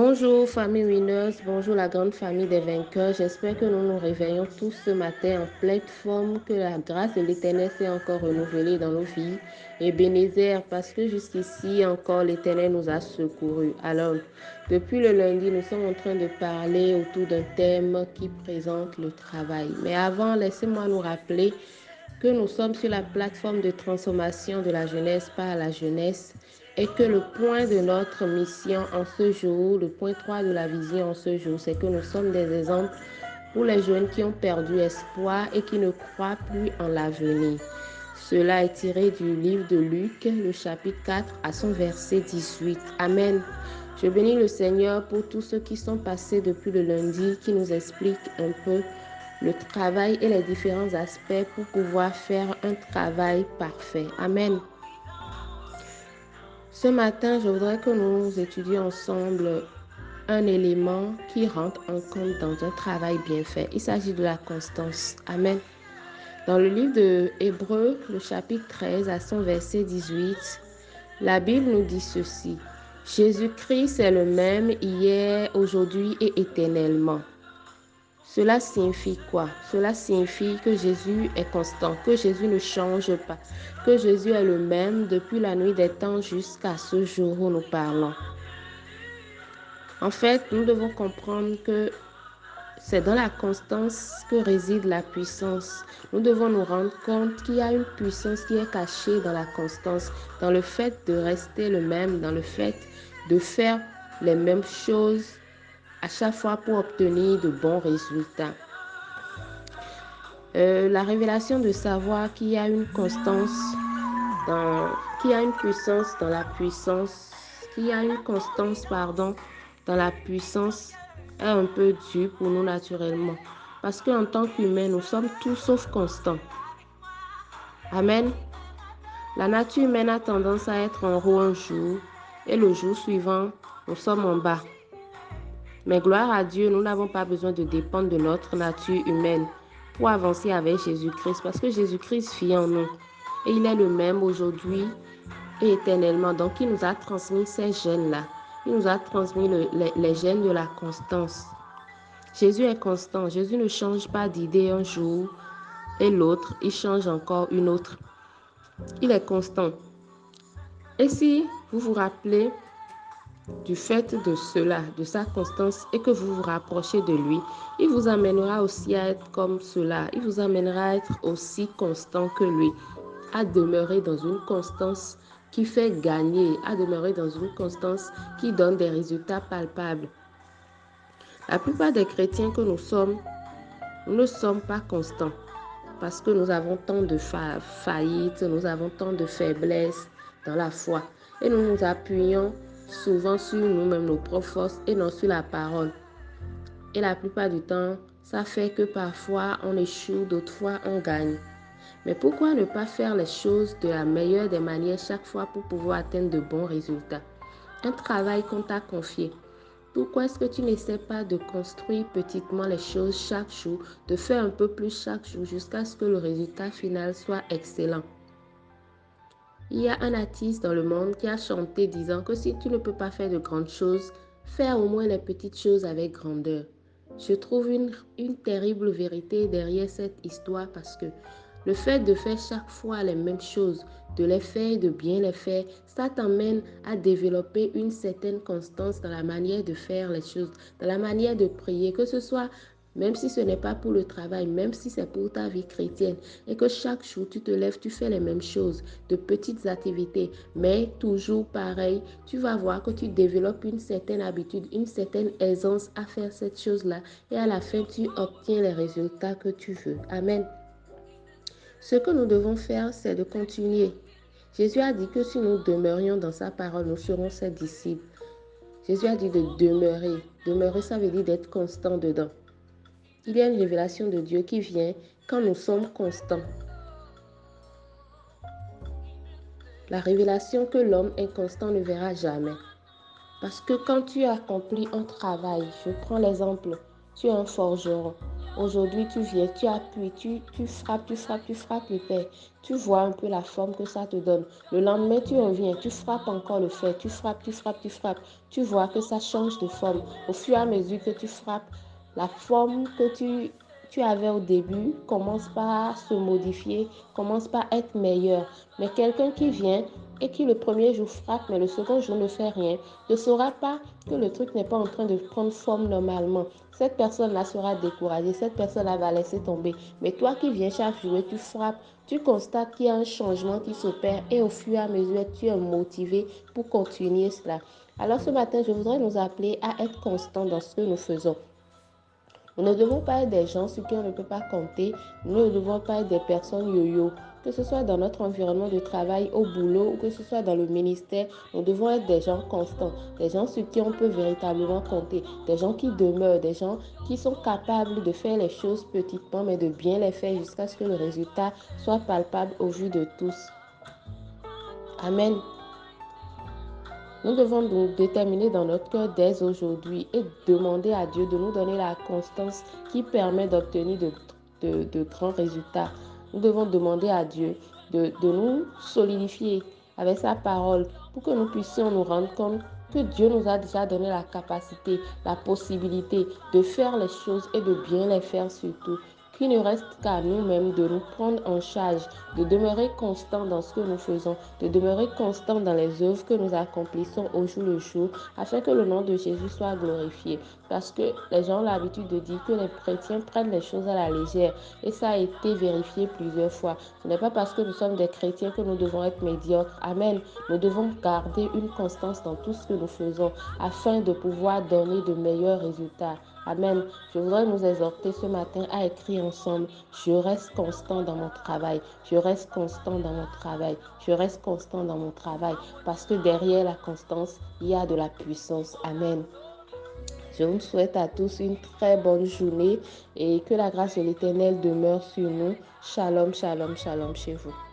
Bonjour famille Winners, bonjour la grande famille des vainqueurs. J'espère que nous nous réveillons tous ce matin en pleine forme, que la grâce de l'Éternel s'est encore renouvelée dans nos vies et bénézère parce que jusqu'ici encore l'Éternel nous a secourus. Alors, depuis le lundi, nous sommes en train de parler autour d'un thème qui présente le travail. Mais avant, laissez-moi nous rappeler que nous sommes sur la plateforme de transformation de la jeunesse par la jeunesse et que le point de notre mission en ce jour, le point 3 de la vision en ce jour, c'est que nous sommes des exemples pour les jeunes qui ont perdu espoir et qui ne croient plus en l'avenir. Cela est tiré du livre de Luc, le chapitre 4 à son verset 18. Amen. Je bénis le Seigneur pour tous ceux qui sont passés depuis le lundi, qui nous expliquent un peu le travail et les différents aspects pour pouvoir faire un travail parfait. Amen. Ce matin, je voudrais que nous étudions ensemble un élément qui rentre en compte dans un travail bien fait. Il s'agit de la constance. Amen. Dans le livre de Hébreu, le chapitre 13 à son verset 18, la Bible nous dit ceci. Jésus-Christ est le même hier, aujourd'hui et éternellement. Cela signifie quoi? Cela signifie que Jésus est constant, que Jésus ne change pas, que Jésus est le même depuis la nuit des temps jusqu'à ce jour où nous parlons. En fait, nous devons comprendre que c'est dans la constance que réside la puissance. Nous devons nous rendre compte qu'il y a une puissance qui est cachée dans la constance, dans le fait de rester le même, dans le fait de faire les mêmes choses à chaque fois pour obtenir de bons résultats. Euh, la révélation de savoir qu'il y a une constance, dans, puissance dans la puissance, qu'il a une constance, pardon, dans la puissance est un peu dur pour nous naturellement. Parce qu'en tant qu'humains, nous sommes tous sauf constants. Amen. La nature humaine a tendance à être en haut un jour et le jour suivant, nous sommes en bas. Mais gloire à Dieu, nous n'avons pas besoin de dépendre de notre nature humaine pour avancer avec Jésus-Christ parce que Jésus-Christ vit en nous. Et il est le même aujourd'hui et éternellement. Donc il nous a transmis ces gènes-là. Il nous a transmis les, gènes de la constance. Jésus est constant. Jésus ne change pas d'idée un jour et l'autre, il change encore une autre. Il est constant. Et si vous vous rappelez, du fait de cela, de sa constance, et que vous vous rapprochez de lui, il vous amènera aussi à être comme cela. Il vous amènera à être aussi constant que lui, à demeurer dans une constance qui fait gagner, à demeurer dans une constance qui donne des résultats palpables. La plupart des chrétiens que nous sommes, ne sommes pas constants parce que nous avons tant de faillites, nous avons tant de faiblesses dans la foi et nous nous appuyons souvent sur nous-mêmes, nos propres forces et non sur la parole. Et la plupart du temps, ça fait que parfois on échoue, d'autres fois on gagne. Mais pourquoi ne pas faire les choses de la meilleure des manières chaque fois pour pouvoir atteindre de bons résultats? Un travail qu'on t'a confié. Pourquoi est-ce que tu n'essaies pas de construire petitement les choses chaque jour, de faire un peu plus chaque jour jusqu'à ce que le résultat final soit excellent? Il y a un artiste dans le monde qui a chanté disant que si tu ne peux pas faire de grandes choses, fais au moins les petites choses avec grandeur. Je trouve une, une terrible vérité derrière cette histoire parce que le fait de faire chaque fois les mêmes choses, de les faire, de bien les faire, ça t'emmène à développer une certaine constance dans la manière de faire les choses, dans la manière de prier, que ce soit même si ce n'est pas pour le travail, même si c'est pour ta vie chrétienne, et que chaque jour tu te lèves, tu fais les mêmes choses, de petites activités, mais toujours pareil, tu vas voir que tu développes une certaine habitude, une certaine aisance à faire cette chose-là, et à la fin, tu obtiens les résultats que tu veux. Amen. Ce que nous devons faire, c'est de continuer. Jésus a dit que si nous demeurions dans sa parole, nous serons ses disciples. Jésus a dit de demeurer. Demeurer, ça veut dire d'être constant dedans. Il y a une révélation de Dieu qui vient quand nous sommes constants. La révélation que l'homme inconstant ne verra jamais. Parce que quand tu accomplis un travail, je prends l'exemple, tu es un forgeron. Aujourd'hui, tu viens, tu appuies, tu, tu frappes, tu frappes, tu frappes le fer. Tu vois un peu la forme que ça te donne. Le lendemain, tu reviens, tu frappes encore le fer. Tu frappes, tu frappes, tu frappes. Tu vois que ça change de forme. Au fur et à mesure que tu frappes, la forme que tu avais au début commence pas à se modifier, commence pas à être meilleur. Mais quelqu'un qui vient et qui le premier jour frappe, mais le second jour ne fait rien, ne saura pas que le truc n'est pas en train de prendre forme normalement. Cette personne-là sera découragée, cette personne-là va laisser tomber. Mais toi qui viens chaque jour et tu frappes, tu constates qu'il y a un changement qui s'opère et au fur et à mesure, tu es motivé pour continuer cela. Alors ce matin, je voudrais nous appeler à être constant dans ce que nous faisons. Nous ne devons pas être des gens sur qui on ne peut pas compter. Nous ne devons pas être des personnes yo-yo. Que ce soit dans notre environnement de travail, au boulot ou que ce soit dans le ministère, nous devons être des gens constants, des gens sur qui on peut véritablement compter, des gens qui demeurent, des gens qui sont capables de faire les choses petitement, mais de bien les faire jusqu'à ce que le résultat soit palpable au vu de tous. Amen. Nous devons nous déterminer dans notre cœur dès aujourd'hui et demander à Dieu de nous donner la constance qui permet d'obtenir de, grands résultats. Nous devons demander à Dieu de, de nous solidifier avec sa parole pour que nous puissions nous rendre compte que Dieu nous a déjà donné la capacité, la possibilité de faire les choses et de bien les faire surtout qu'il ne reste qu'à nous-mêmes de nous prendre en charge, de demeurer constant dans ce que nous faisons, de demeurer constant dans les œuvres que nous accomplissons au jour le jour, afin que le nom de Jésus soit glorifié. Parce que les gens ont l'habitude de dire que les chrétiens prennent les choses à la légère, et ça a été vérifié plusieurs fois. Ce n'est pas parce que nous sommes des chrétiens que nous devons être médiocres. Amen. Nous devons garder une constance dans tout ce que nous faisons, afin de pouvoir donner de meilleurs résultats. Amen. Je voudrais nous exhorter ce matin à écrire ensemble. Je reste constant dans mon travail. Je reste constant dans mon travail. Je reste constant dans mon travail. Parce que derrière la constance, il y a de la puissance. Amen. Je vous souhaite à tous une très bonne journée et que la grâce de l'Éternel demeure sur nous. Shalom, shalom, shalom chez vous.